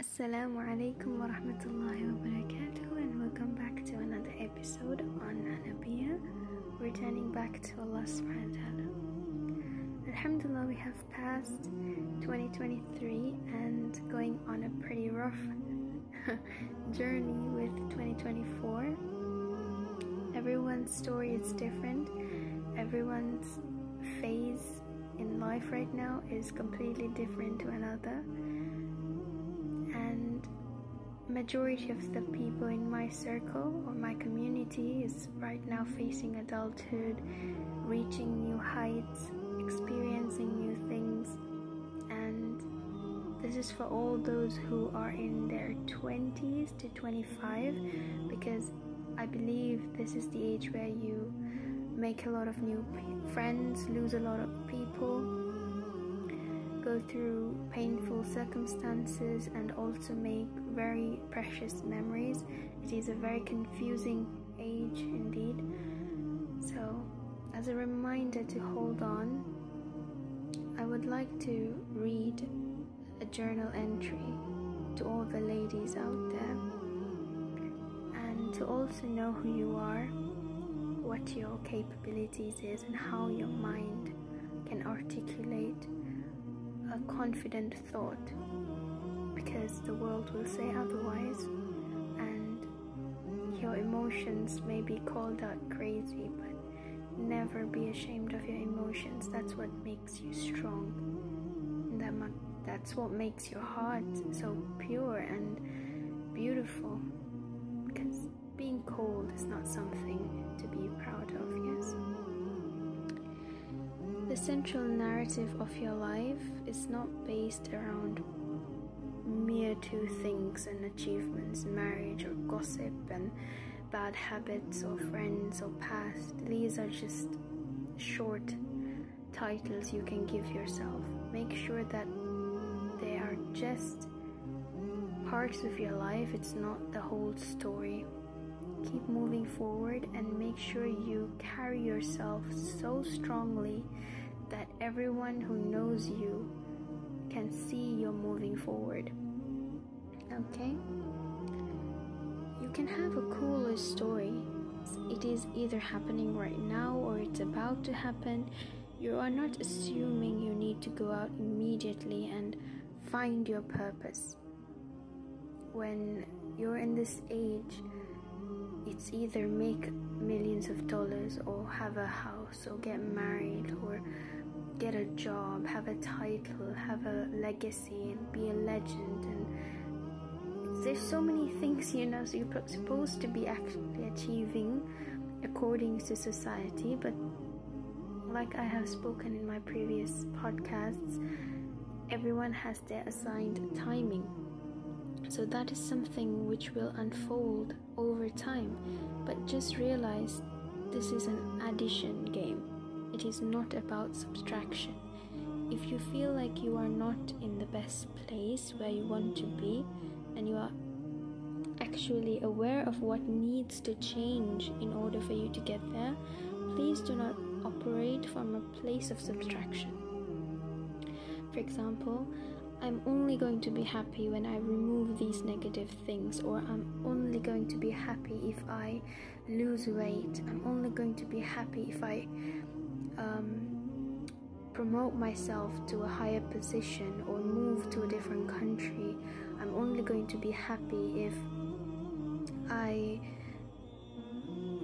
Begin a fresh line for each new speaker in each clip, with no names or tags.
Assalamu alaikum wa rahmatullahi wa barakatuh, and welcome back to another episode on Anabiya, returning back to Allah subhanahu wa ta'ala. Alhamdulillah, we have passed 2023 and going on a pretty rough journey with 2024. Everyone's story is different, everyone's phase in life right now is completely different to another majority of the people in my circle or my community is right now facing adulthood reaching new heights experiencing new things. And this is for all those who are in their 20s to 25 because i believe this is the age where you make a lot of new friends lose a lot of people go through painful circumstances and also make very precious memories. It is a very confusing age indeed. So, as a reminder to hold on, I would like to read a journal entry to all the ladies out there and to also know who you are, what your capabilities is and how your mind can articulate a confident thought because the world will say otherwise and your emotions may be called out crazy but never be ashamed of your emotions. That's what makes you strong. That that's what makes your heart so pure and beautiful because being cold is not something to be proud of yes. The central narrative of your life is not based around two things and achievements marriage or gossip and bad habits or friends or past. These are just short titles you can give yourself. Make sure that they are just parts of your life, it's not the whole story. Keep moving forward and make sure you carry yourself so strongly that everyone who knows you can see you're moving forward. Okay? You can have a cooler story. It is either happening right now or it's about to happen. You are not assuming you need to go out immediately and find your purpose. When you're in this age, it's either make millions of dollars or have a house or get married or get a job, have a title, have a legacy, and be a legend. And there's so many things, you know, so you're supposed to be actually achieving according to society. But like I have spoken in my previous podcasts, everyone has their assigned timing. So that is something which will unfold over time. But just realize this is an addition game it is not about subtraction. If you feel like you are not in the best place where you want to be, and you are actually aware of what needs to change in order for you to get there, please do not operate from a place of subtraction. For example, I'm only going to be happy when I remove these negative things, or I'm only going to be happy if I lose weight. I'm only going to be happy if I um, promote myself to a higher position or move to a different country. I'm only going to be happy if I,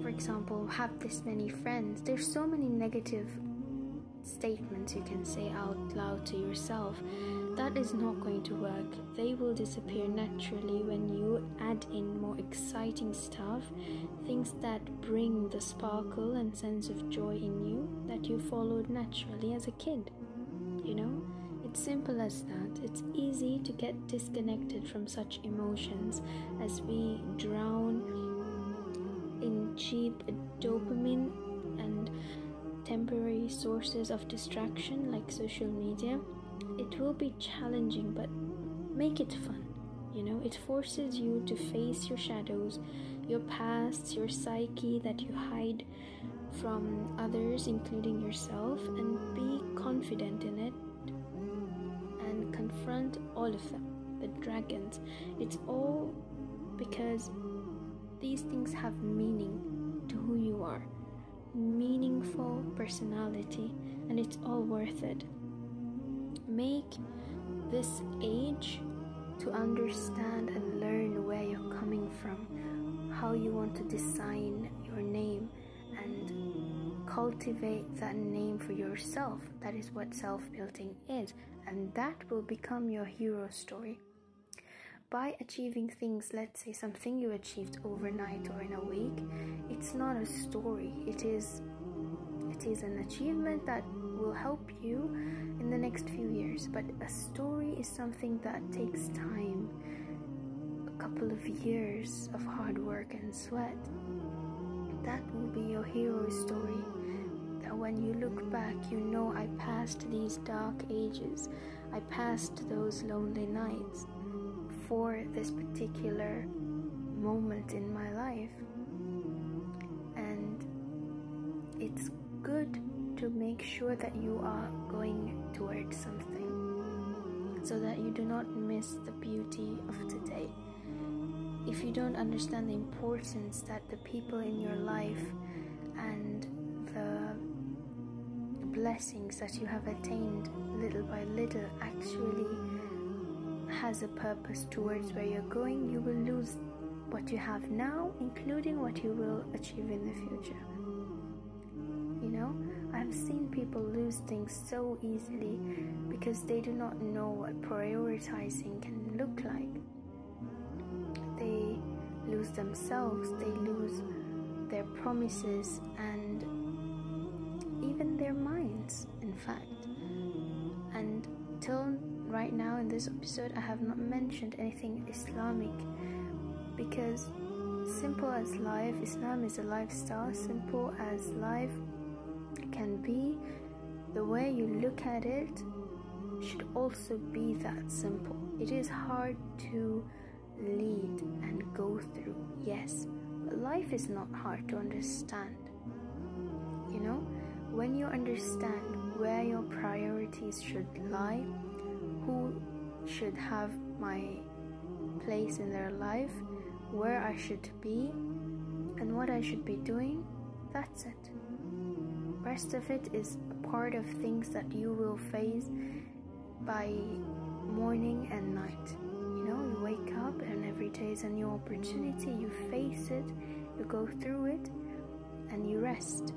for example, have this many friends. There's so many negative statements you can say out loud to yourself that is not going to work. They will disappear naturally when you add in more exciting stuff, things that bring the sparkle and sense of joy in you that you followed naturally as a kid. You know, it's simple as that. It's easy to get disconnected from such emotions as we drown in cheap dopamine and temporary sources of distraction like social media it will be challenging, but make it fun. You know, it forces you to face your shadows, your past, your psyche that you hide from others, including yourself, and be confident in it and confront all of them. the dragons. It's all because these things have meaning to who you are, meaningful personality, and it's all worth it. Make this age to understand and learn where you're coming from, how you want to design your name, and cultivate that name for yourself. That is what self building is, and that will become your hero story. By achieving things, let's say something you achieved overnight or in a week, it's not a story. It is it is an achievement that will help you next few years. But a story is something that takes time, a couple of years of hard work and sweat. That will be your hero story. That when you look back, you know I passed these dark ages, I passed those lonely nights for this particular moment in my life. And it's good to make sure that you are going towards something so that you do not miss the beauty of today. If you don't understand the importance that the people in your life and the blessings that you have attained little by little actually has a purpose towards where you're going, you will lose what you have now, including what you will achieve in the future. I've seen people lose things so easily because they do not know what prioritizing can look like. They lose themselves, they lose their promises, and even their minds, in fact. And till right now in this episode, I have not mentioned anything Islamic because simple as life, Islam is a lifestyle, simple as life can be, the way you look at it should also be that simple. It is hard to lead and go through, yes, but life is not hard to understand. You know, when you understand where your priorities should lie, who should have my place in their life, where I should be, and what I should be doing, that's it. Rest of it is part of things that you will face by morning and night. You know, you wake up and every day is a new opportunity. You face it, you go through it, and you rest.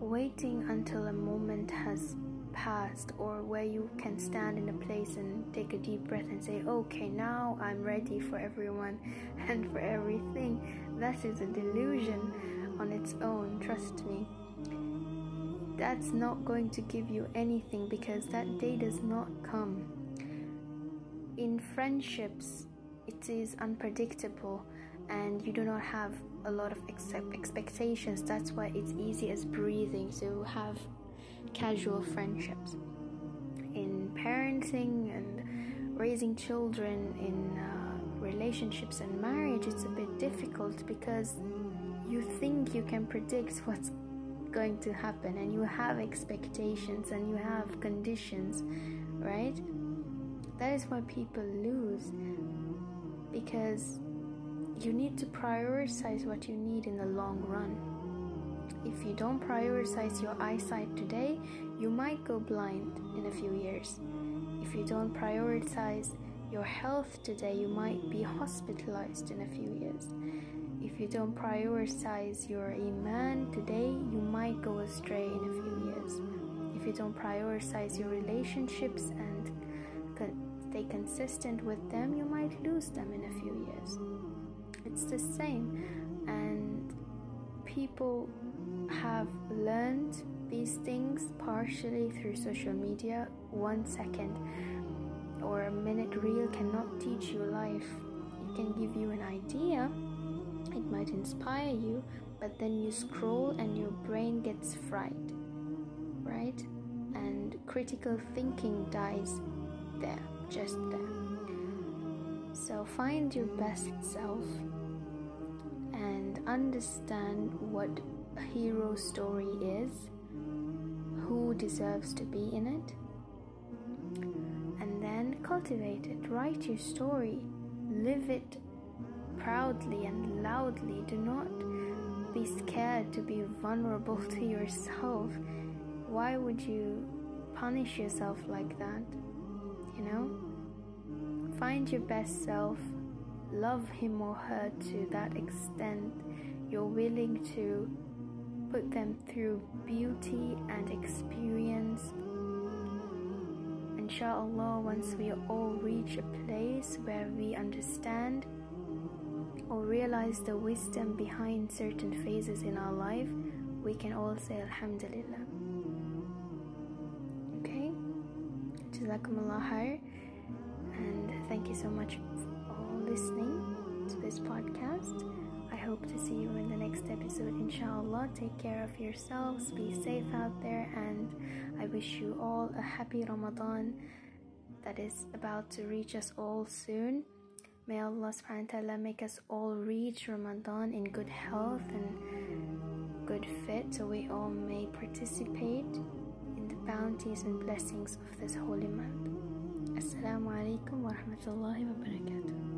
Waiting until a moment has passed or where you can stand in a place and take a deep breath and say, okay, now I'm ready for everyone and for everything. That is a delusion on its own, trust me. That's not going to give you anything because that day does not come. In friendships, it is unpredictable and you do not have a lot of ex- expectations. That's why it's easy as breathing to have casual friendships. In parenting and raising children, in uh, relationships and marriage, it's a bit difficult because you think you can predict what's going to happen and you have expectations and you have conditions, right? That is why people lose because you need to prioritize what you need in the long run. If you don't prioritize your eyesight today, you might go blind in a few years. If you don't prioritize your health today, you might be hospitalized in a few years. If you don't prioritize your iman today, you might go astray in a few years. If you don't prioritize your relationships and stay consistent with them, you might lose them in a few years. It's the same, and people have learned these things partially through social media. One second or a minute reel cannot teach you life. It can give you an idea, it might inspire you, but then you scroll and your brain gets fried, right? And critical thinking dies there, just there. So find your best self and understand what a hero story is, who deserves to be in it, and then cultivate it. Write your story. Live it proudly and loudly. Do not be scared to be vulnerable to yourself. Why would you punish yourself like that? You know? Find your best self. Love him or her to that extent you're willing to put them through beauty and experience. Inshallah, once we all reach a place where we understand or realize the wisdom behind certain phases in our life, we can all say Alhamdulillah. Okay? Jazakumullah. And thank you so much for listening to this podcast. I hope to see you in the next episode, inshallah. Take care of yourselves, be safe out there, and I wish you all a happy Ramadan that is about to reach us all soon. May Allah subhanahu wa ta'ala make us all reach Ramadan in good health and good fit so we all may participate in the bounties and blessings of this holy month. Assalamu alaikum wa rahmatullahi wa barakatuh.